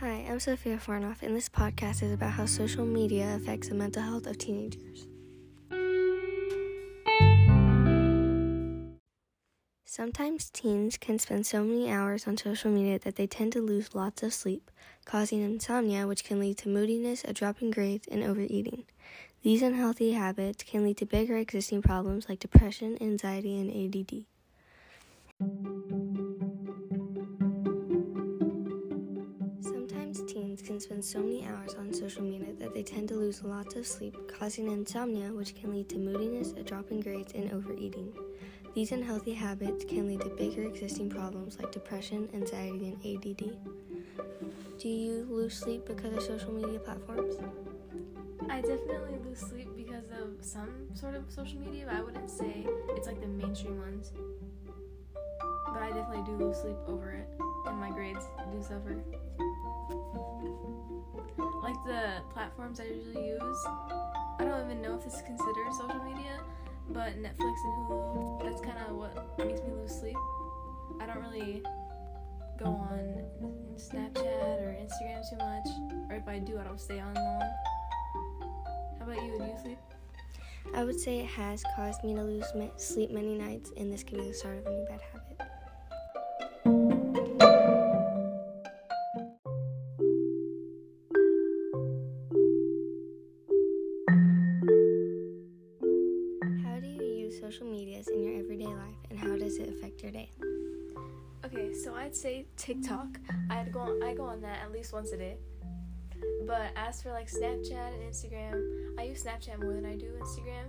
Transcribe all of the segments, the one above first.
I'm Sophia Farnoff, and this podcast is about how social media affects the mental health of teenagers. Sometimes teens can spend so many hours on social media that they tend to lose lots of sleep, causing insomnia, which can lead to moodiness, a drop in grades, and overeating. These unhealthy habits can lead to bigger existing problems like depression, anxiety, and ADD. Can spend so many hours on social media that they tend to lose lots of sleep, causing insomnia, which can lead to moodiness, a drop in grades, and overeating. These unhealthy habits can lead to bigger existing problems like depression, anxiety, and ADD. Do you lose sleep because of social media platforms? I definitely lose sleep because of some sort of social media, but I wouldn't say it's like the mainstream ones. But I definitely do lose sleep over it, and my grades do suffer. Like the platforms I usually use, I don't even know if this is considered social media, but Netflix and Hulu, that's kind of what makes me lose sleep. I don't really go on Snapchat or Instagram too much, or if I do, I don't stay on long. How about you? Do you sleep? I would say it has caused me to lose my sleep many nights, and this could be the start of a new bad habit. Social medias in your everyday life, and how does it affect your day? Okay, so I'd say TikTok. I'd go on, I go on that at least once a day. But as for like Snapchat and Instagram, I use Snapchat more than I do Instagram.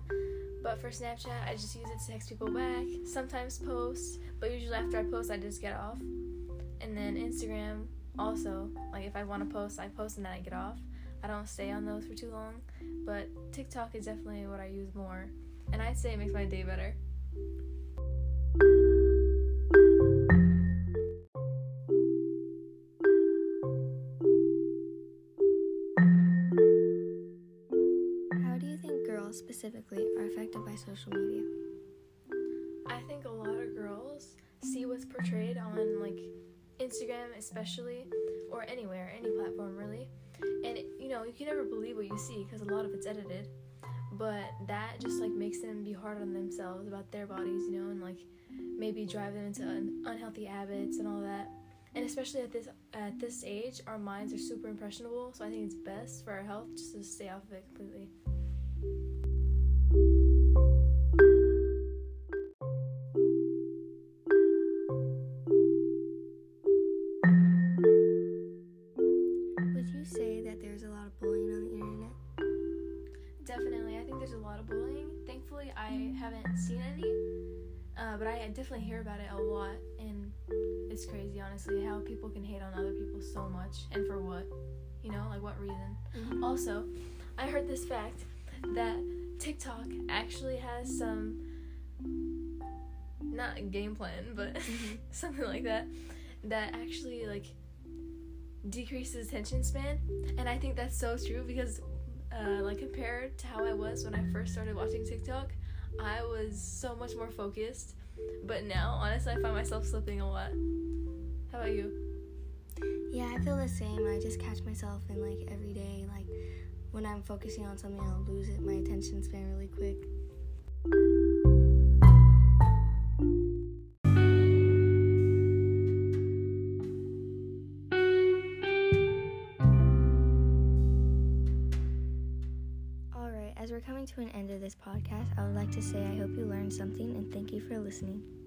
But for Snapchat, I just use it to text people back, sometimes post, but usually after I post, I just get off. And then Instagram, also, like if I want to post, I post and then I get off. I don't stay on those for too long. But TikTok is definitely what I use more. And I'd say it makes my day better. How do you think girls specifically are affected by social media? I think a lot of girls see what's portrayed on like Instagram, especially, or anywhere, any platform really. And you know, you can never believe what you see because a lot of it's edited. But that just like makes them be hard on themselves about their bodies, you know, and like maybe drive them into un- unhealthy habits and all that. And especially at this at this age, our minds are super impressionable, so I think it's best for our health just to stay off of it completely. I haven't seen any, uh, but I definitely hear about it a lot, and it's crazy, honestly, how people can hate on other people so much, and for what? You know, like what reason? Also, I heard this fact that TikTok actually has some, not a game plan, but something like that, that actually like decreases attention span, and I think that's so true because uh, like compared to how I was when I first started watching TikTok, I was so much more focused. But now, honestly, I find myself slipping a lot. How about you? Yeah, I feel the same. I just catch myself in like every day, like when I'm focusing on something, I'll lose it, my attention span really quick. To an end of this podcast, I would like to say I hope you learned something and thank you for listening.